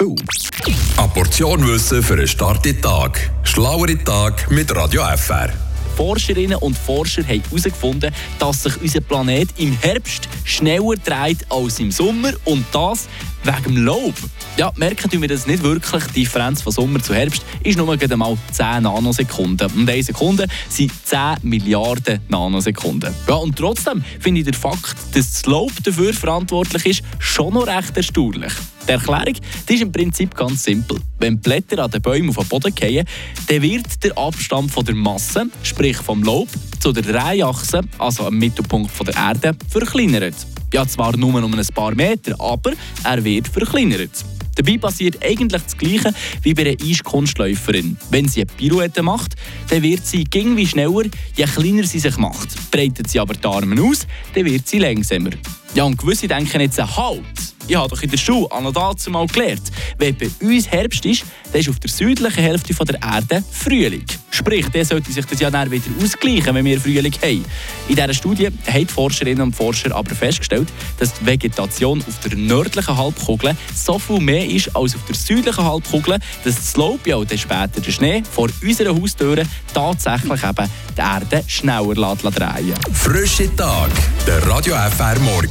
viel. Eine Portion Wissen für einen starken Tag. Schlauere Tag mit Radio FR. Forscherinnen und Forscher haben herausgefunden, dass sich unser Planet im Herbst schneller dreht als im Sommer und das wegen dem Laub. Ja, merken wir das nicht wirklich. Die Differenz von Sommer zu Herbst ist nur gerade mal 10 Nanosekunden. Und eine Sekunde sind 10 Milliarden Nanosekunden. Ja, und trotzdem finde ich den Fakt, dass das Laub dafür verantwortlich ist, schon noch recht erstaunlich. Die Erklärung die ist im Prinzip ganz simpel. Wenn die Blätter an den Bäumen auf den Boden fallen, dann wird der Abstand von der Masse, sprich vom Laub, zu der Drehachse, also am Mittelpunkt der Erde, verkleinert. Ja, zwar nur um ein paar Meter, aber er wird verkleinert. Dabei passiert eigentlich das Gleiche wie bei einer Eiskunstläuferin. Wenn sie eine Pirouette macht, dann wird sie irgendwie schneller, je kleiner sie sich macht. Breitet sie aber die Arme aus, dann wird sie langsamer. Ja, und gewisse denken jetzt, halt! Ich habe doch in der Schule an dazu mal gelernt, wenn bei uns Herbst ist, dann ist auf der südlichen Hälfte der Erde Frühling. Sprich, der sollte sich das ja dann wieder ausgleichen, wenn wir Frühling haben. In dieser Studie haben die Forscherinnen und Forscher aber festgestellt, dass die Vegetation auf der nördlichen Halbkugel so viel mehr ist als auf der südlichen Halbkugel, dass das Slope ja und dann später der Schnee vor unseren Haustüren tatsächlich eben die Erde schneller drehen lässt. Frische Tag, der Radio FR Morgen.